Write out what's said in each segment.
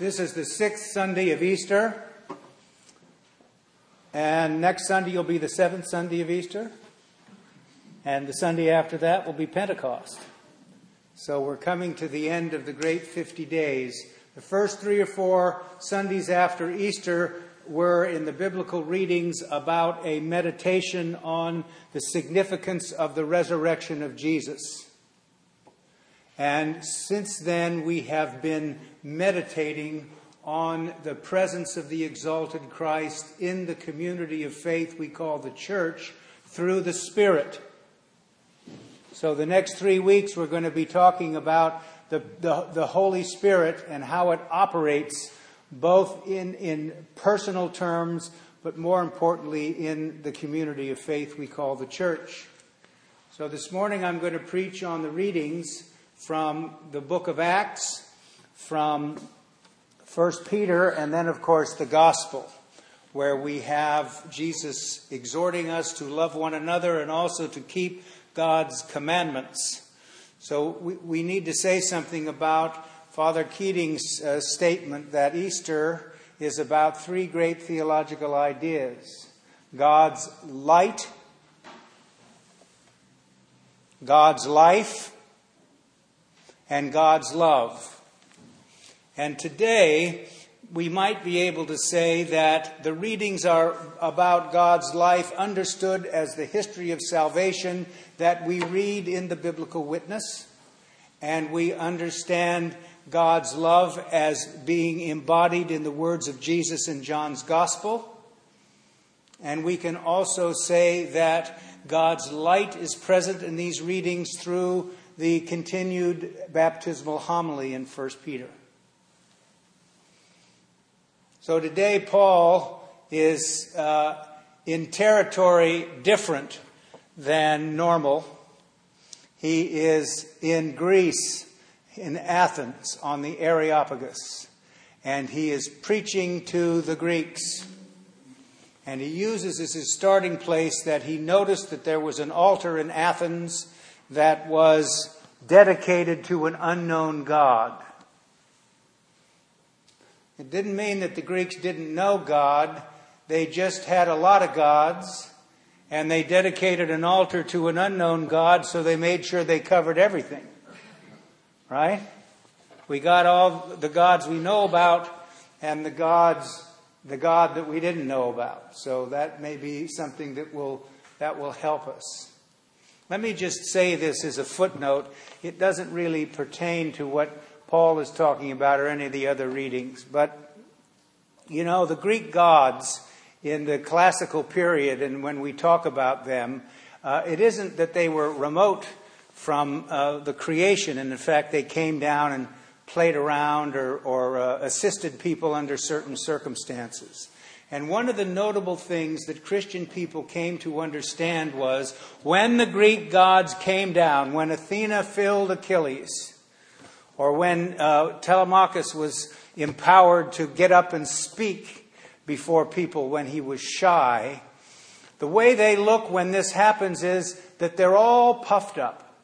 This is the sixth Sunday of Easter. And next Sunday will be the seventh Sunday of Easter. And the Sunday after that will be Pentecost. So we're coming to the end of the great 50 days. The first three or four Sundays after Easter were in the biblical readings about a meditation on the significance of the resurrection of Jesus. And since then, we have been meditating on the presence of the exalted Christ in the community of faith we call the church through the Spirit. So, the next three weeks, we're going to be talking about the, the, the Holy Spirit and how it operates both in, in personal terms, but more importantly, in the community of faith we call the church. So, this morning, I'm going to preach on the readings from the book of Acts, from 1 Peter, and then, of course, the gospel, where we have Jesus exhorting us to love one another and also to keep God's commandments. So we, we need to say something about Father Keating's uh, statement that Easter is about three great theological ideas God's light, God's life, and God's love. And today, we might be able to say that the readings are about God's life understood as the history of salvation that we read in the biblical witness, and we understand God's love as being embodied in the words of Jesus in John's Gospel. And we can also say that God's light is present in these readings through the continued baptismal homily in 1 Peter. So today, Paul is uh, in territory different than normal. He is in Greece, in Athens, on the Areopagus, and he is preaching to the Greeks. And he uses as his starting place that he noticed that there was an altar in Athens that was dedicated to an unknown God. It didn't mean that the Greeks didn't know God, they just had a lot of gods, and they dedicated an altar to an unknown God, so they made sure they covered everything. Right? We got all the gods we know about and the gods the God that we didn't know about. So that may be something that will that will help us. Let me just say this as a footnote. It doesn't really pertain to what Paul is talking about or any of the other readings. But, you know, the Greek gods in the classical period, and when we talk about them, uh, it isn't that they were remote from uh, the creation, and in fact, they came down and played around or, or uh, assisted people under certain circumstances. And one of the notable things that Christian people came to understand was when the Greek gods came down, when Athena filled Achilles, or when uh, Telemachus was empowered to get up and speak before people when he was shy, the way they look when this happens is that they're all puffed up.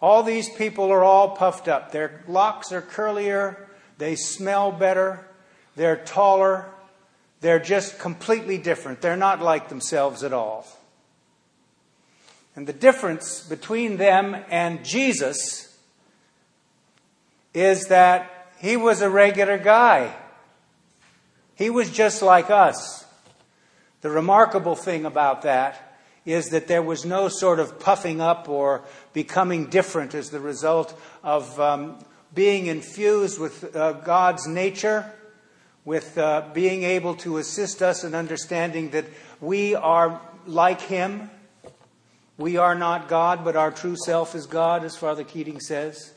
All these people are all puffed up. Their locks are curlier, they smell better, they're taller, they're just completely different. They're not like themselves at all. And the difference between them and Jesus is that he was a regular guy. He was just like us. The remarkable thing about that is that there was no sort of puffing up or becoming different as the result of um, being infused with uh, God's nature with uh, being able to assist us in understanding that we are like Him. We are not God, but our true self is God, as Father Keating says.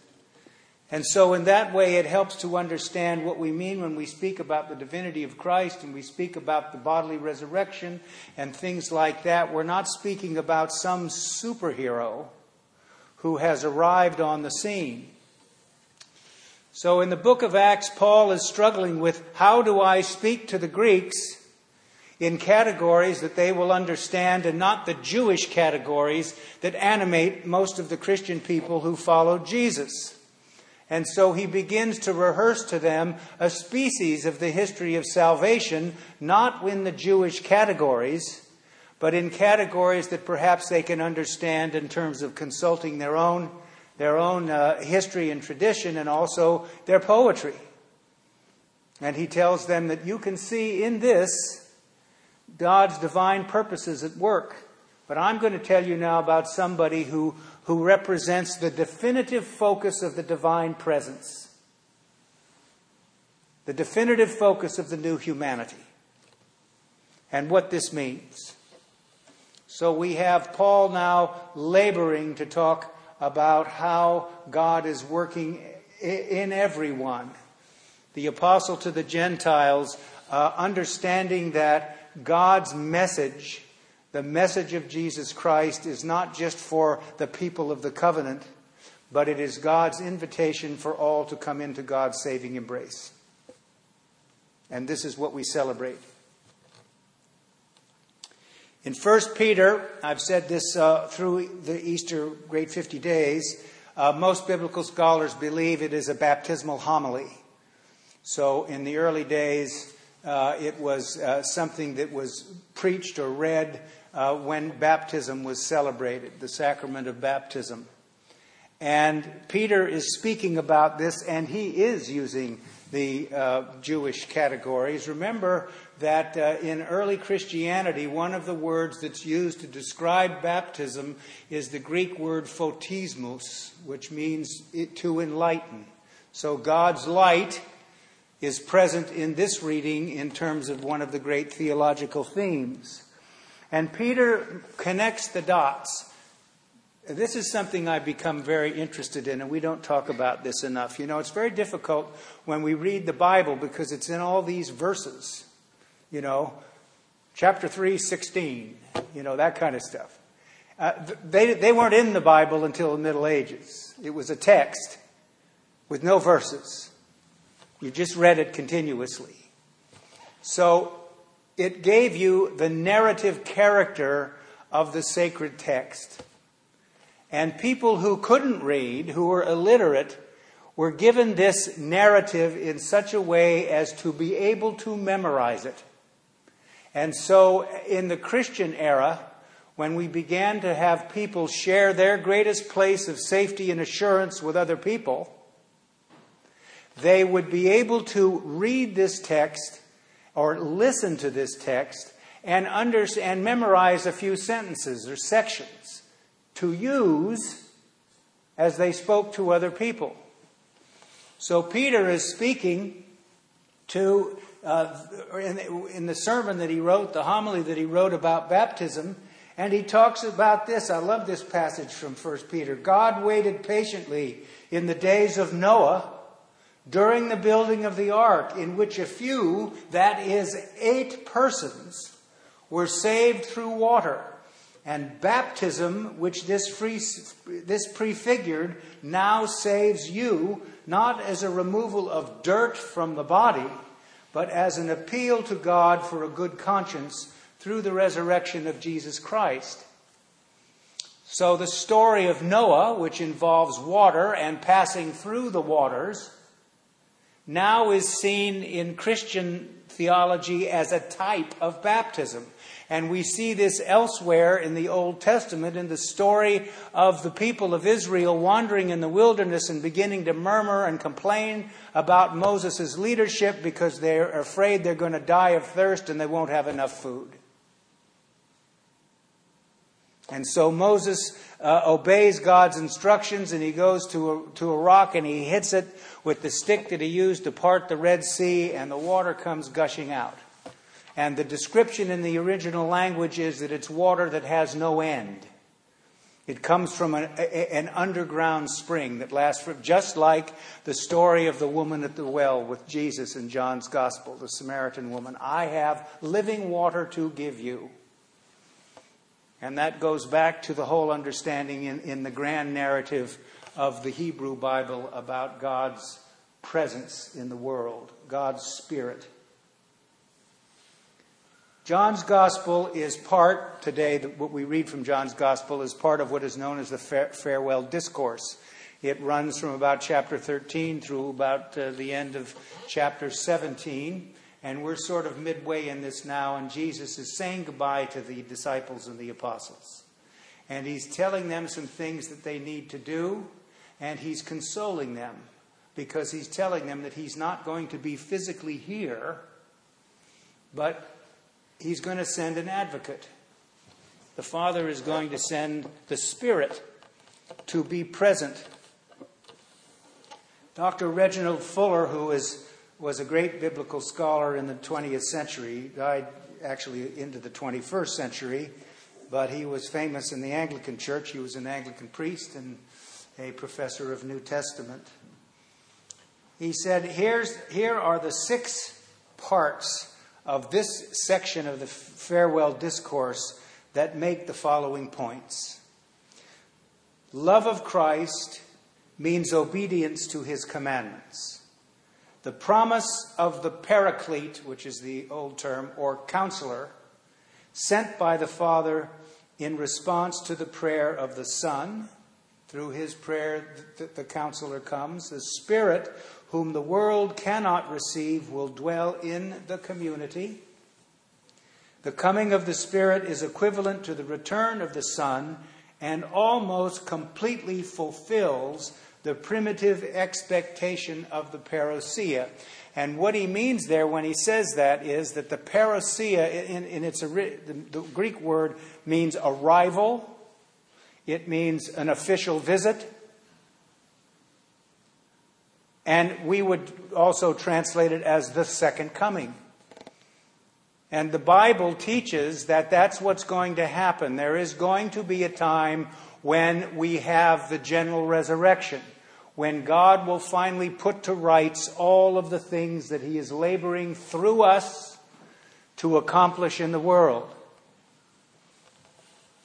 And so, in that way, it helps to understand what we mean when we speak about the divinity of Christ and we speak about the bodily resurrection and things like that. We're not speaking about some superhero who has arrived on the scene. So in the book of Acts, Paul is struggling with how do I speak to the Greeks in categories that they will understand and not the Jewish categories that animate most of the Christian people who follow Jesus. And so he begins to rehearse to them a species of the history of salvation, not in the Jewish categories, but in categories that perhaps they can understand in terms of consulting their own, their own uh, history and tradition and also their poetry. And he tells them that you can see in this God's divine purposes at work. But I'm going to tell you now about somebody who who represents the definitive focus of the divine presence, the definitive focus of the new humanity, and what this means. So we have Paul now laboring to talk about how God is working in everyone. The apostle to the Gentiles, uh, understanding that God's message the message of Jesus Christ is not just for the people of the covenant, but it is God's invitation for all to come into God's saving embrace. And this is what we celebrate. In 1 Peter, I've said this uh, through the Easter Great 50 Days, uh, most biblical scholars believe it is a baptismal homily. So in the early days, uh, it was uh, something that was preached or read uh, when baptism was celebrated, the sacrament of baptism. And Peter is speaking about this, and he is using the uh, Jewish categories. Remember that uh, in early Christianity, one of the words that's used to describe baptism is the Greek word photismos, which means to enlighten. So God's light is present in this reading in terms of one of the great theological themes. And Peter connects the dots. This is something I've become very interested in, and we don't talk about this enough. You know, it's very difficult when we read the Bible because it's in all these verses. You know, chapter 3, 16, you know, that kind of stuff. Uh, they, they weren't in the Bible until the Middle Ages. It was a text with no verses. You just read it continuously. So it gave you the narrative character of the sacred text. And people who couldn't read, who were illiterate, were given this narrative in such a way as to be able to memorize it. And so, in the Christian era, when we began to have people share their greatest place of safety and assurance with other people, they would be able to read this text or listen to this text and, under, and memorize a few sentences or sections to use as they spoke to other people. So Peter is speaking to, uh, in, the sermon that he wrote, the homily that he wrote about baptism, and he talks about this. I love this passage from 1 Peter. God waited patiently in the days of Noah during the building of the ark, in which a few, that is, eight persons, were saved through water. And baptism, which this, free, this prefigured, now saves you, not as a removal of dirt from the body, but as an appeal to God for a good conscience through the resurrection of Jesus Christ. So the story of Noah, which involves water and passing through the waters, now is seen in Christian theology as a type of baptism. And we see this elsewhere in the Old Testament in the story of the people of Israel wandering in the wilderness and beginning to murmur and complain about Moses' leadership because they're afraid they're going to die of thirst and they won't have enough food. And so Moses uh, obeys God's instructions and he goes to a, to a rock and he hits it with the stick that he used to part the Red Sea, and the water comes gushing out. And the description in the original language is that it's water that has no end. It comes from an, an underground spring that lasts for, just like the story of the woman at the well with Jesus in John's Gospel, the Samaritan woman. I have living water to give you. And that goes back to the whole understanding in, in the grand narrative of the Hebrew Bible about God's presence in the world, God's Spirit. John's Gospel is part, today, what we read from John's Gospel is part of what is known as the farewell discourse. It runs from about chapter 13 through about uh, the end of chapter 17. And we're sort of midway in this now, and Jesus is saying goodbye to the disciples and the apostles. And he's telling them some things that they need to do, and he's consoling them because he's telling them that he's not going to be physically here, but he's going to send an advocate. The Father is going to send the Spirit to be present Dr. Reginald Fuller, who is, was a great biblical scholar in the 20th century, died actually into the 21st century, but he was famous in the Anglican Church. He was an Anglican priest and a professor of New Testament. He said, Here's, Here are the six parts of this section of the farewell discourse that make the following points love of Christ means obedience to his commandments. The promise of the paraclete, which is the old term, or counselor, sent by the Father in response to the prayer of the Son. Through his prayer, the counselor comes. The Spirit, whom the world cannot receive, will dwell in the community. The coming of the Spirit is equivalent to the return of the Son and almost completely fulfills the primitive expectation of the parousia. And what he means there when he says that is that the parousia, in, in its the, Greek word means arrival, it means an official visit, and we would also translate it as the second coming. And the Bible teaches that that's what's going to happen. There is going to be a time when we have the general resurrection, when God will finally put to rights all of the things that He is laboring through us to accomplish in the world.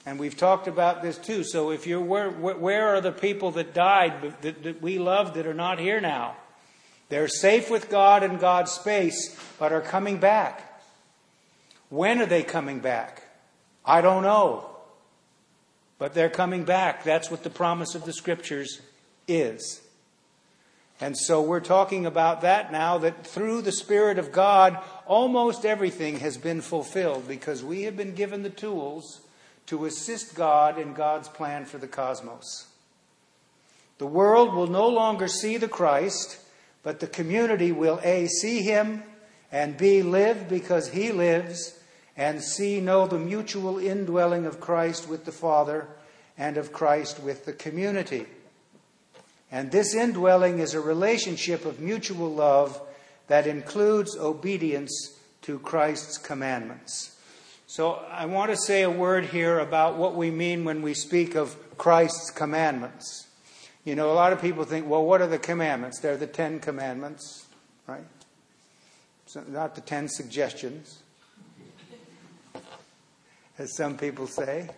And we've talked about this too. So if you're where, where are the people that died that, that we love that are not here now? They're safe with God in God's space, but are coming back. When are they coming back? I don't know. But they're coming back. That's what the promise of the scriptures is. And so we're talking about that now that through the Spirit of God, almost everything has been fulfilled because we have been given the tools to assist God in God's plan for the cosmos. The world will no longer see the Christ, but the community will A, see him, and B, live because he lives, and see, know the mutual indwelling of Christ with the Father and of Christ with the community. And this indwelling is a relationship of mutual love that includes obedience to Christ's commandments. So I want to say a word here about what we mean when we speak of Christ's commandments. You know, a lot of people think, well, what are the commandments? They're the Ten Commandments, right? So not the Ten Suggestions as some people say.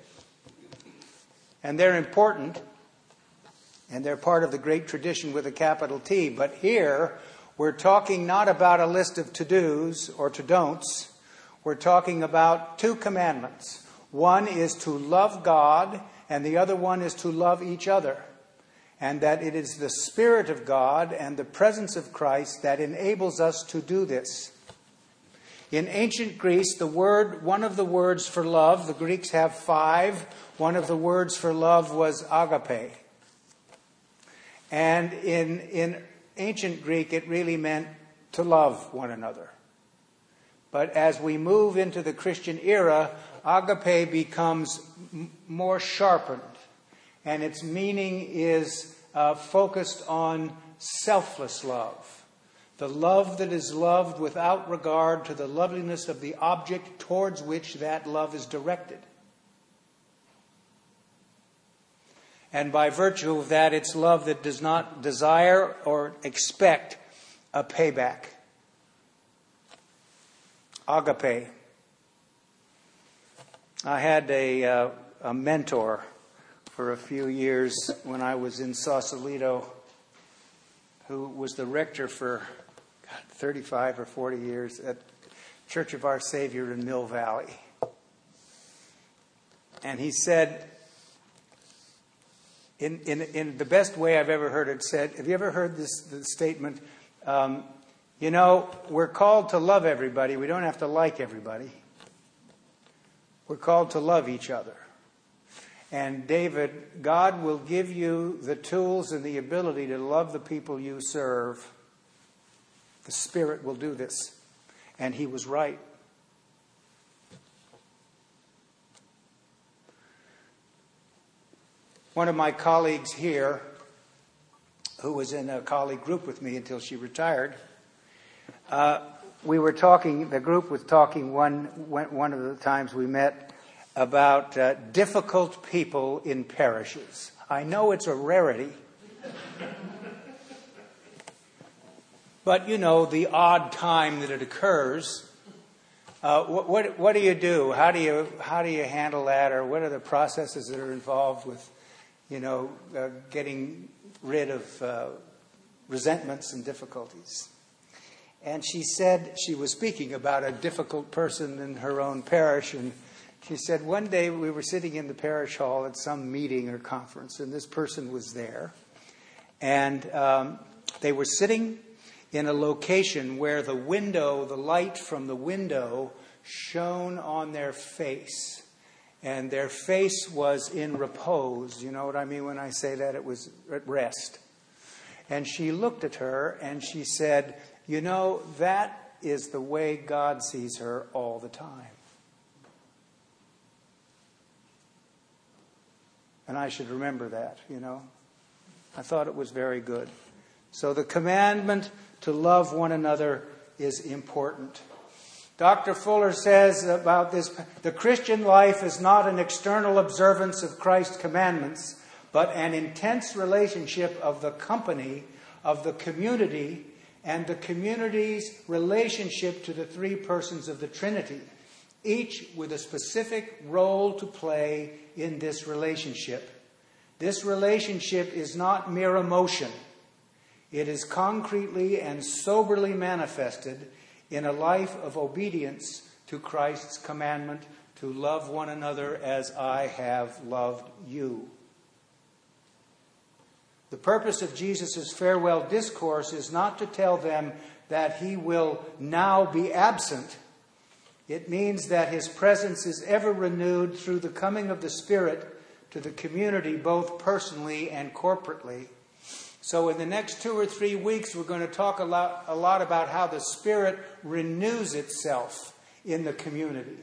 And they're important, and they're part of the great tradition with a capital T. But here, we're talking not about a list of to dos or to don'ts. We're talking about two commandments. One is to love God, and the other one is to love each other. And that it is the Spirit of God and the presence of Christ that enables us to do this. In ancient Greece, the word, one of the words for love, the Greeks have five. One of the words for love was agape. And in, in ancient Greek, it really meant to love one another. But as we move into the Christian era, agape becomes m- more sharpened, and its meaning is uh, focused on selfless love the love that is loved without regard to the loveliness of the object towards which that love is directed. And by virtue of that, it's love that does not desire or expect a payback. Agape. I had a, uh, a mentor for a few years when I was in Sausalito who was the rector for 35 or 40 years at Church of Our Savior in Mill Valley. And he said, in, in, in the best way I've ever heard it said. Have you ever heard this, this statement? Um, you know, we're called to love everybody. We don't have to like everybody. We're called to love each other. And David, God will give you the tools and the ability to love the people you serve. The Spirit will do this. And he was right. One of my colleagues here, who was in a colleague group with me until she retired, uh, we were talking, the group was talking one, one of the times we met about uh, difficult people in parishes. I know it's a rarity. But you know, the odd time that it occurs, uh, what, what, what, do you do? How do you, how do you handle that? Or what are the processes that are involved with, you know, uh, getting rid of uh, resentments and difficulties? And she said she was speaking about a difficult person in her own parish. And she said, one day we were sitting in the parish hall at some meeting or conference, and this person was there. And um, they were sitting in a location where the window, the light from the window, shone on their face. And their face was in repose. You know what I mean when I say that? It was at rest. And she looked at her and she said, you know, that is the way God sees her all the time. And I should remember that, you know. I thought it was very good. So the commandment to love one another is important. Dr. Fuller says about this the Christian life is not an external observance of Christ's commandments, but an intense relationship of the company, of the community, and the community's relationship to the three persons of the Trinity, each with a specific role to play in this relationship. This relationship is not mere emotion. It is concretely and soberly manifested in a life of obedience to Christ's commandment to love one another as I have loved you. The purpose of Jesus' farewell discourse is not to tell them that he will now be absent. It means that his presence is ever renewed through the coming of the Spirit to the community, both personally and corporately. So, in the next two or three weeks, we're going to talk a lot, a lot about how the Spirit renews itself in the community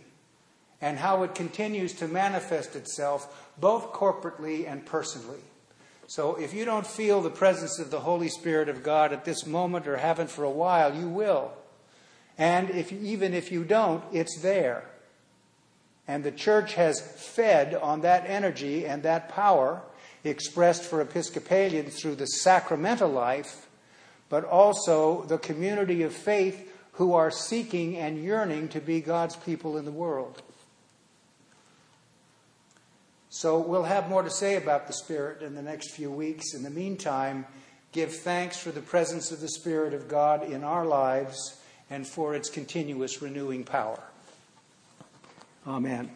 and how it continues to manifest itself both corporately and personally. So if you don't feel the presence of the Holy Spirit of God at this moment or haven't for a while, you will. And if, even if you don't, it's there. And the church has fed on that energy and that power expressed for Episcopalians through the sacramental life, but also the community of faith who are seeking and yearning to be God's people in the world. So we'll have more to say about the Spirit in the next few weeks. In the meantime, give thanks for the presence of the Spirit of God in our lives and for its continuous renewing power. Amen.